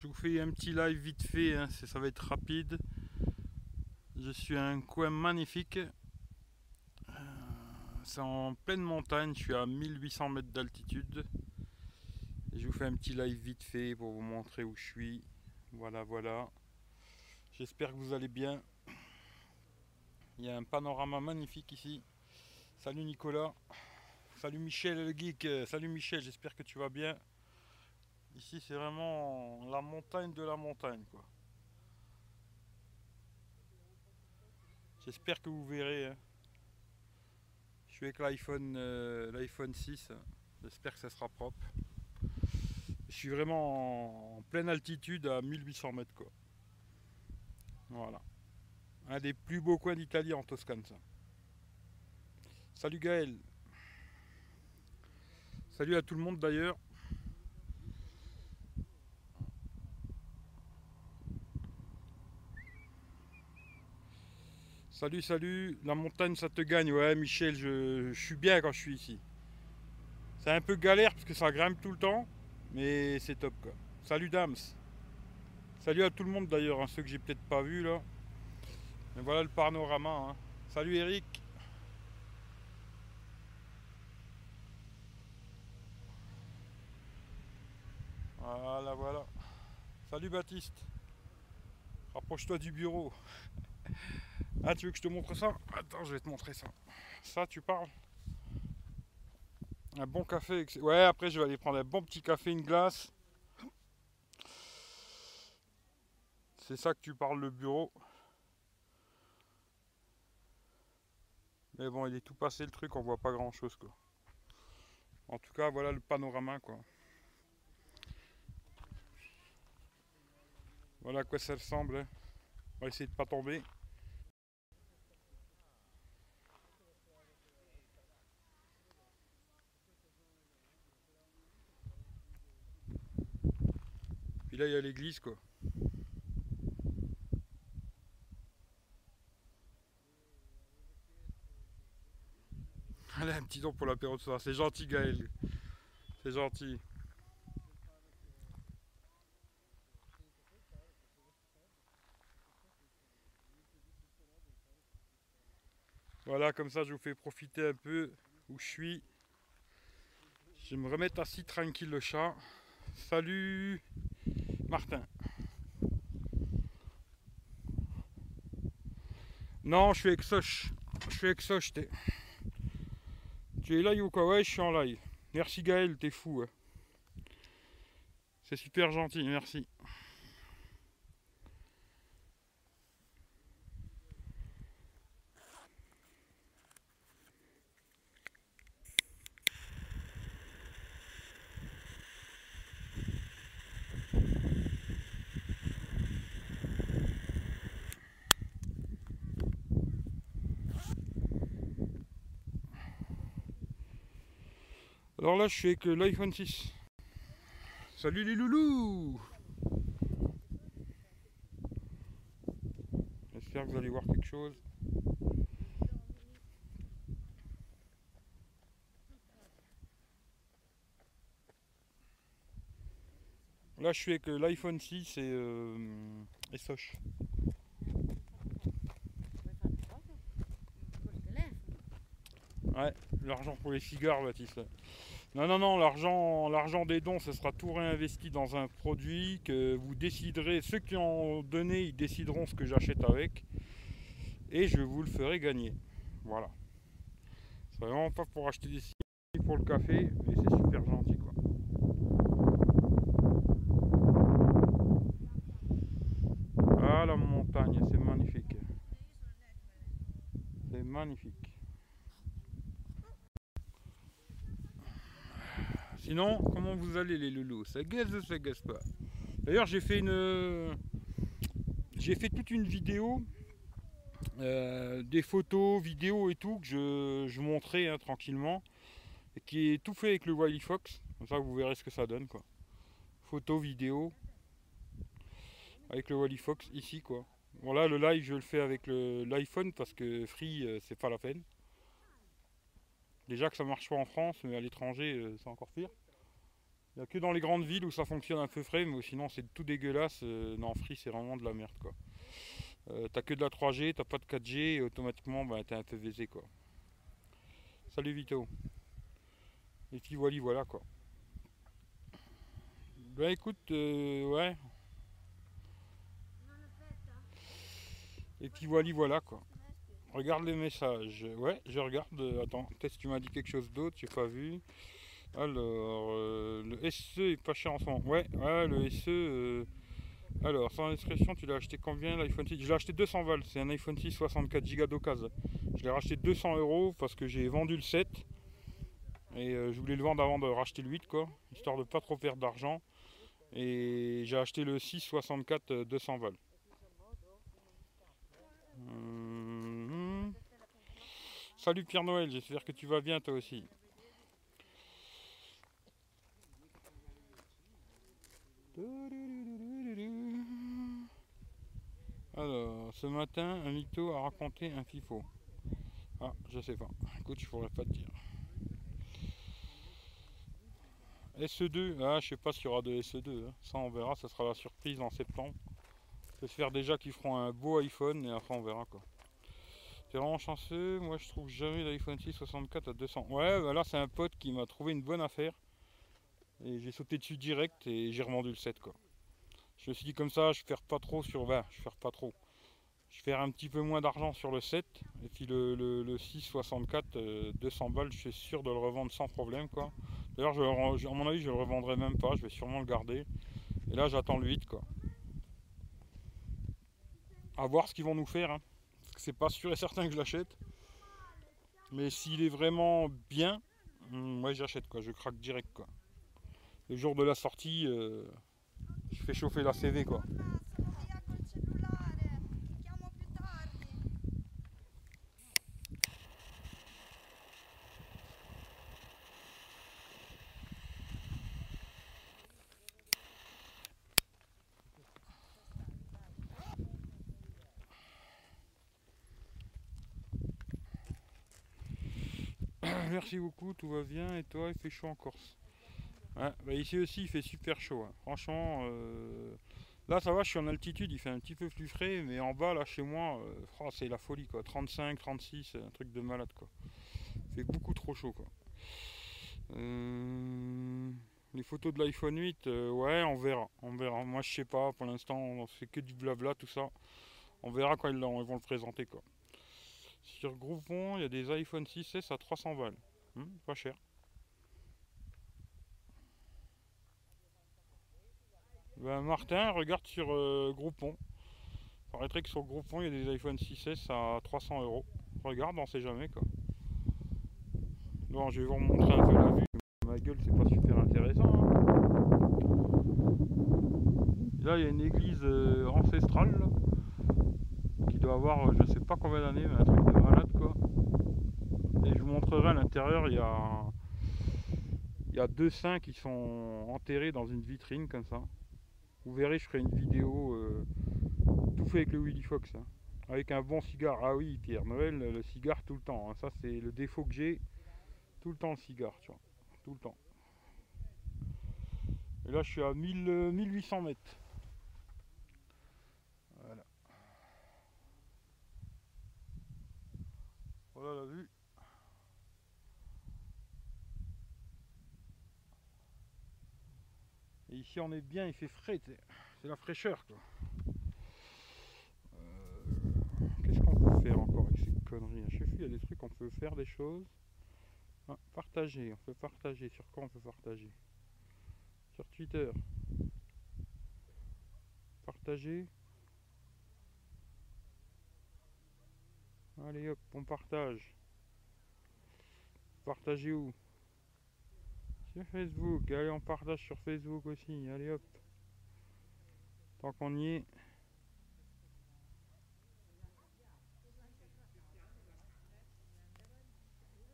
Je vous fais un petit live vite fait, hein, ça va être rapide. Je suis à un coin magnifique. Euh, c'est en pleine montagne, je suis à 1800 mètres d'altitude. Je vous fais un petit live vite fait pour vous montrer où je suis. Voilà, voilà. J'espère que vous allez bien. Il y a un panorama magnifique ici. Salut Nicolas. Salut Michel le geek. Salut Michel, j'espère que tu vas bien. Ici, c'est vraiment la montagne de la montagne, quoi. J'espère que vous verrez. Hein. Je suis avec l'iPhone euh, l'iPhone 6. J'espère que ça sera propre. Je suis vraiment en, pleine altitude à 1800 mètres, quoi. Voilà. Un des plus beaux coins d'Italie en Toscane. Salut Gaël. Salut à tout le monde d'ailleurs. Salut, salut, la montagne ça te gagne. Ouais, Michel, je, suis bien quand je suis ici. C'est un peu galère parce que ça grimpe tout le temps, mais c'est top. Salut Dams. Salut à tout le monde d'ailleurs, hein, ceux que j'ai peut-être pas vu là. Mais voilà le panorama. Hein. Salut Eric. Voilà, voilà. Salut Baptiste. Rapproche-toi du bureau. Ah, tu veux que je te montre ça Attends, je vais te montrer ça. Ça, tu parles Un bon café. Ouais, après, je vais aller prendre un bon petit café, une glace. C'est ça que tu parles, le bureau. Mais bon, il est tout passé le truc, on voit pas grand chose quoi. En tout cas, voilà le panorama quoi. Voilà à quoi ça ressemble. Hein. On va essayer de pas tomber. Là, il y a l'église, quoi. Allez, un petit don pour l'apéro de soir. C'est gentil, Gaël. C'est gentil. Voilà, comme ça, je vous fais profiter un peu où je suis. Je vais me remettre assis tranquille le chat. Salut Martin. Non, je suis avec Soch. Je suis Soch. Tu es live ou quoi Ouais, je suis en live. Merci Gaël, t'es fou. C'est super gentil, merci. Alors là, je suis avec l'iPhone 6. Salut les loulous J'espère que vous allez voir quelque chose. Là, je suis avec l'iPhone 6 et, euh, et Soch. Ouais, l'argent pour les cigares, Baptiste. Non, non, non, l'argent, l'argent des dons, ce sera tout réinvesti dans un produit que vous déciderez. Ceux qui ont donné, ils décideront ce que j'achète avec. Et je vous le ferai gagner. Voilà. C'est vraiment pas pour acheter des cigares pour le café, mais c'est super gentil, quoi. Ah, la montagne, c'est magnifique. C'est magnifique. Sinon, comment vous allez les loulous? Ça gaze ou ça gaze pas? D'ailleurs, j'ai fait une... J'ai fait toute une vidéo, euh, des photos, vidéos et tout, que je, montrais hein, tranquillement, et qui est tout fait avec le Wiley Fox. Comme ça, vous verrez ce que ça donne, quoi. Photos, vidéos, avec le Wally Fox ici, quoi. Voilà, le live, je le fais avec l'iPhone parce que Free, euh, c'est pas la peine. Déjà que ça marche pas en France, mais à l'étranger, euh, c'est encore pire. Il n'y a que dans les grandes villes où ça fonctionne un peu frais, mais sinon c'est tout dégueulasse. Euh, non, Free c'est vraiment de la merde quoi. Euh, t'as que de la 3G, t'as pas de 4G et automatiquement bah, t'es un peu baisé quoi. Salut Vito. Et puis voilà, voilà quoi. Bah écoute, ouais. Et puis voilà, voilà quoi. Regarde les messages. Ouais, je regarde. Attends, peut-être tu m'as dit quelque chose d'autre, j'ai pas vu. Alors, euh, le SE est pas cher en ce moment. Ouais, ouais le SE. Euh, alors, sans indiscrétion, tu l'as acheté combien l'iPhone 6 Je l'ai acheté 200 balles. C'est un iPhone 6 64 Go d'occasion. Je l'ai racheté 200 euros parce que j'ai vendu le 7. Et euh, je voulais le vendre avant de racheter le 8, quoi. Histoire de pas trop perdre d'argent. Et j'ai acheté le 6 64 200 balles. Hum. Salut Pierre Noël, j'espère que tu vas bien toi aussi. Alors, ce matin, un mytho a raconté un FIFO. Ah, je sais pas. Écoute, je pourrais pas te dire. SE2, ah, je sais pas s'il y aura de SE2. Hein. Ça, on verra. Ça sera la surprise en septembre. J'espère déjà qu'ils feront un beau iPhone et après, on verra quoi. T'es vraiment chanceux. Moi, je trouve jamais l'iPhone 6 64 à 200. Ouais, bah là, c'est un pote qui m'a trouvé une bonne affaire. Et j'ai sauté dessus direct et j'ai revendu le 7 quoi. Je me suis dit comme ça, je perds pas trop sur 20, je perds pas trop. Je faire un petit peu moins d'argent sur le 7 et puis le, le, le 664 200 balles, je suis sûr de le revendre sans problème quoi. D'ailleurs, à mon avis, je le revendrai même pas, je vais sûrement le garder. Et là, j'attends le 8 quoi. À voir ce qu'ils vont nous faire. Hein. C'est pas sûr et certain que je l'achète. Mais s'il est vraiment bien, moi hmm, j'achète quoi, je craque direct quoi le jour de la sortie, euh, je fais chauffer la CV quoi. Merci beaucoup, tout va bien et toi il fait chaud en Corse. Bah ici aussi il fait super chaud. Hein. Franchement, euh, là ça va, je suis en altitude, il fait un petit peu plus frais, mais en bas là chez moi, euh, oh, c'est la folie quoi. 35, 36, un truc de malade quoi. Il fait beaucoup trop chaud quoi. Euh, les photos de l'iPhone 8, ouais, on verra, on verra. Moi je sais pas, pour l'instant on fait que du blabla tout ça. On verra quand ils, vont le présenter quoi. Sur Groupon, il y a des iPhone 6S à 300 balles. Hmm, pas cher. Ben, Martin, regarde sur euh, Groupon. Paraîtrait que sur Groupon, il y a des iPhone 6S à 300 euros. Regarde, on sait jamais quoi. Bon, je vais vous montrer un peu la vue. Ma gueule, c'est pas super intéressant. Hein. Là, il y a une église euh, ancestrale qui doit avoir, je sais pas combien d'années, mais un truc de malade quoi. Et je vous montrerai à l'intérieur, il y a, il y a deux saints qui sont enterrés dans une vitrine comme ça. Vous verrez, je ferai une vidéo euh, tout fait avec le Willy Fox. Hein. Avec un bon cigare. Ah oui, Pierre Noël, le cigare tout le temps. Hein. Ça, c'est le défaut que j'ai. Tout le temps le cigare, tu vois. Tout le temps. Et là, je suis à 1000, 1800 euh, mètres. Voilà. Voilà la vue. Et ici on est bien, il fait frais, c'est la fraîcheur quoi. Euh, qu'est-ce qu'on peut faire encore avec ces conneries Je sais plus, il y a des trucs, on peut faire des choses. Ah, partager, on peut partager. Sur quoi on peut partager? Sur Twitter. Partager. Allez hop, on partage. Partager où? Facebook, allez on partage sur Facebook aussi, allez hop. Tant qu'on y est.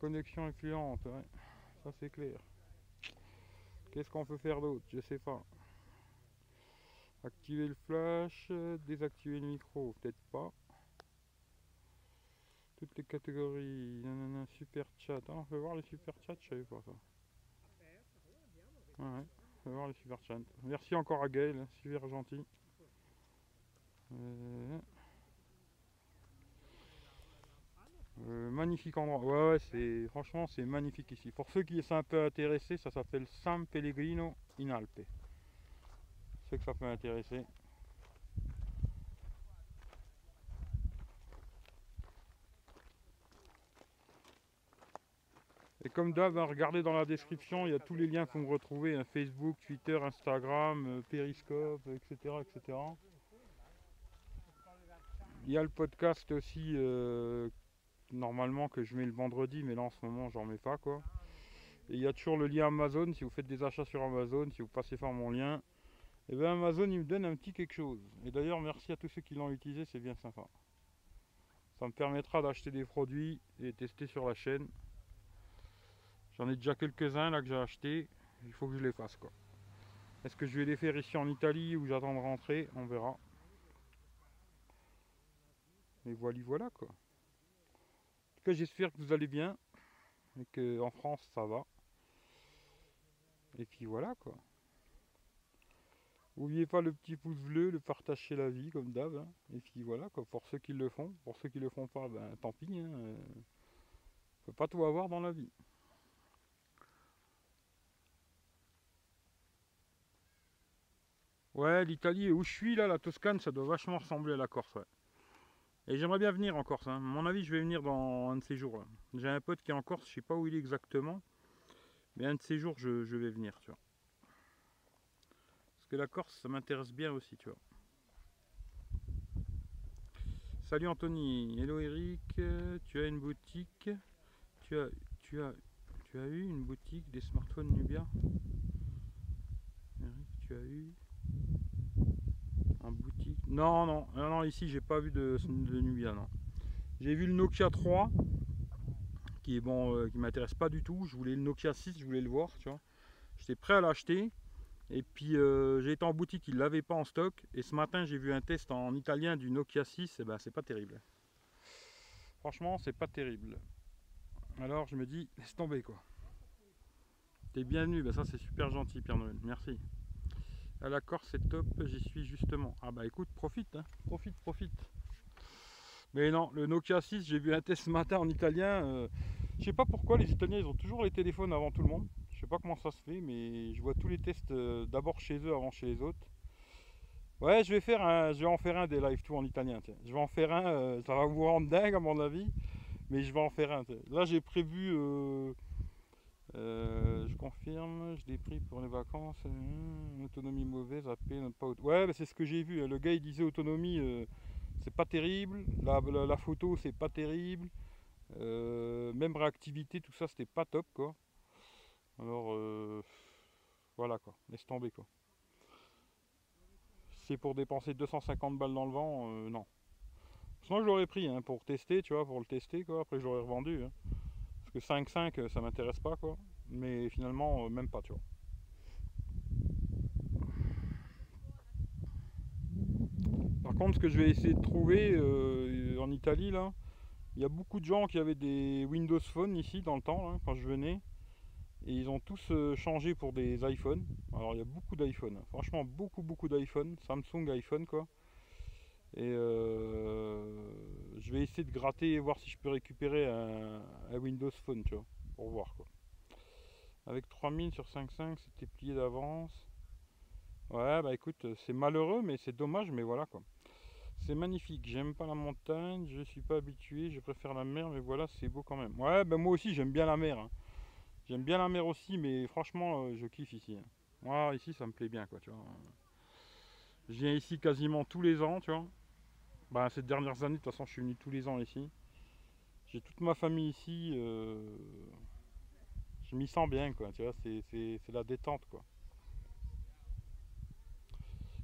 Connexion influente, ouais. ça c'est clair. Qu'est-ce qu'on peut faire d'autre? Je sais pas. Activer le flash, désactiver le micro, peut-être pas. Toutes les catégories, super chat. Ah, on peut voir les super chats, je savais pas ça. Voir. Merci encore à Gaël, super gentil. Euh, euh, magnifique endroit. Ouais, c'est franchement c'est magnifique ici. Pour ceux qui sont un peu intéressés, ça s'appelle San Pellegrino in Alpe. C'est que ça peut intéresser. Comme d'hab, hein, regardez dans la description, il y a tous les liens qu'on me retrouver, hein, Facebook, Twitter, Instagram, euh, Periscope, etc., etc. Il y a le podcast aussi, euh, normalement que je mets le vendredi, mais là en ce moment j'en mets pas quoi. Et il y a toujours le lien Amazon, si vous faites des achats sur Amazon, si vous passez par mon lien, et bien Amazon il me donne un petit quelque chose. Et d'ailleurs merci à tous ceux qui l'ont utilisé, c'est bien sympa. Ça me permettra d'acheter des produits et tester sur la chaîne. J'en ai déjà quelques-uns là que j'ai acheté. Il faut que je les fasse quoi. Est-ce que je vais les faire ici en Italie ou j'attends de rentrer? On verra. Et voilà, voilà quoi. En tout cas, j'espère que vous allez bien et que en France ça va. Et puis voilà quoi. N'oubliez pas le petit pouce bleu, le partager la vie comme d'hab. Hein. Et puis voilà quoi, pour ceux qui le font. Pour ceux qui le font pas, ben tant pis. Hein. On peut pas tout avoir dans la vie. Ouais, l'Italie, où je suis là, la Toscane, ça doit vachement ressembler à la Corse, ouais. Et j'aimerais bien venir en Corse. Hein. À mon avis, je vais venir dans un de ces jours. J'ai un pote qui est en Corse, je sais pas où il est exactement. Mais un de ces jours, je, vais venir, tu vois. Parce que la Corse, ça m'intéresse bien aussi, tu vois. Salut Anthony. Hello Eric. Tu as une boutique? Tu as, tu as, tu as eu une boutique des smartphones Nubia? Eric, tu as eu boutique. Non, non, non, non ici j'ai pas vu de, de Nubia, non. J'ai vu le Nokia 3, qui est bon, euh, qui m'intéresse pas du tout. Je voulais le Nokia 6, je voulais le voir, tu vois. J'étais prêt à l'acheter. Et puis euh, j'ai été en boutique, ils l'avaient pas en stock. Et ce matin j'ai vu un test en italien du Nokia 6, et ben c'est pas terrible. Franchement, c'est pas terrible. Alors je me dis, laisse tomber quoi. T'es bienvenu, ben ça c'est super gentil Pierre Noël, merci la Corse c'est top, j'y suis justement. Ah bah écoute, profite, hein. profite, profite. Mais non, le Nokia 6, j'ai vu un test ce matin en italien. Euh, je sais pas pourquoi les Italiens ils ont toujours les téléphones avant tout le monde. Je sais pas comment ça se fait, mais je vois tous les tests euh, d'abord chez eux avant chez les autres. Ouais, je vais faire un, je vais en faire un des live tours en italien. Je vais en faire un, euh, ça va vous rendre dingue à mon avis, mais je vais en faire un. Là j'ai prévu euh, je confirme, je l'ai pris pour les vacances. Hmm, autonomie mauvaise, AP, pas Ouais, c'est ce que j'ai vu. Hein. Le gars il disait autonomie, euh, c'est pas terrible. La, photo, c'est pas terrible. Euh, même réactivité, tout ça, c'était pas top quoi. Alors voilà quoi, laisse tomber quoi. C'est pour dépenser 250 balles dans le vent, non. Moi je l'aurais pris hein, pour tester, tu vois, pour le tester quoi. Après je l'aurais revendu. Hein que 5-5 euh, ça m'intéresse pas quoi. Mais finalement euh, même pas tu vois. Par contre ce que je vais essayer de trouver euh, en Italie là, il y a beaucoup de gens qui avaient des Windows Phone ici dans le temps quand je venais. Et ils ont tous changé pour des iPhones. Alors il y a beaucoup d'iPhone. Franchement beaucoup beaucoup d'iPhone. Samsung iPhone quoi. Et euh, je vais essayer de gratter et voir si je peux récupérer un, Windows Phone, tu vois, pour voir quoi. Avec 3000 sur 5.5, c'était plié d'avance. Ouais, bah écoute, c'est malheureux, mais c'est dommage, mais voilà quoi. C'est magnifique, j'aime pas la montagne, je suis pas habitué, je préfère la mer, mais voilà, c'est beau quand même. Ouais, ben moi aussi, j'aime bien la mer. Hein. J'aime bien la mer aussi, mais franchement, euh, je kiffe ici. Hein. Moi, ici, ça me plaît bien, quoi, tu vois. Je viens ici quasiment tous les ans, tu vois. Bah, ces dernières années, de toute façon, je suis venu tous les ans ici. J'ai toute ma famille ici. Euh, je m'y sens bien, quoi. Tu vois, c'est la détente, quoi.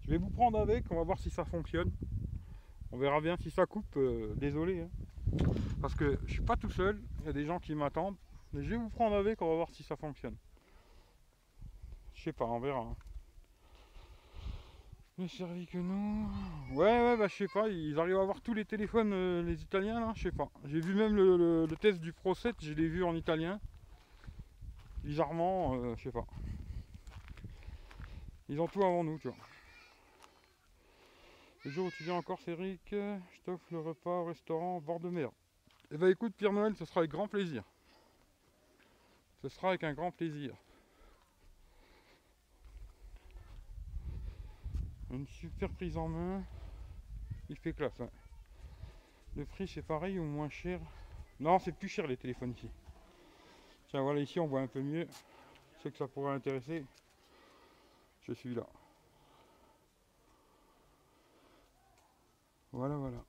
Je vais vous prendre avec, on va voir si ça fonctionne. On verra bien si ça coupe. Euh, désolé. Hein. Parce que je suis pas tout seul. Il y a des gens qui m'attendent. Mais je vais vous prendre avec, on va voir si ça fonctionne. Je sais pas, on verra. Mieux servi que nous. Ouais, ouais, bah je sais pas, ils arrivent à avoir tous les téléphones, euh, les Italiens là, je sais pas. J'ai vu même le, test du Pro 7, je l'ai vu en italien. Bizarrement, euh, je sais pas. Ils ont tout avant nous, tu vois. Le jour où tu viens encore, Cédric, je t'offre le repas au restaurant bord de mer. Eh ben écoute, Pierre Noël, ce sera avec grand plaisir. Ce sera avec un grand plaisir. Une super prise en main. Il fait classe. hein. Le prix c'est pareil ou moins cher? Non, c'est plus cher les téléphones ici. Tiens, voilà, ici on voit un peu mieux. Ceux que ça pourrait intéresser. Je suis là. Voilà, voilà.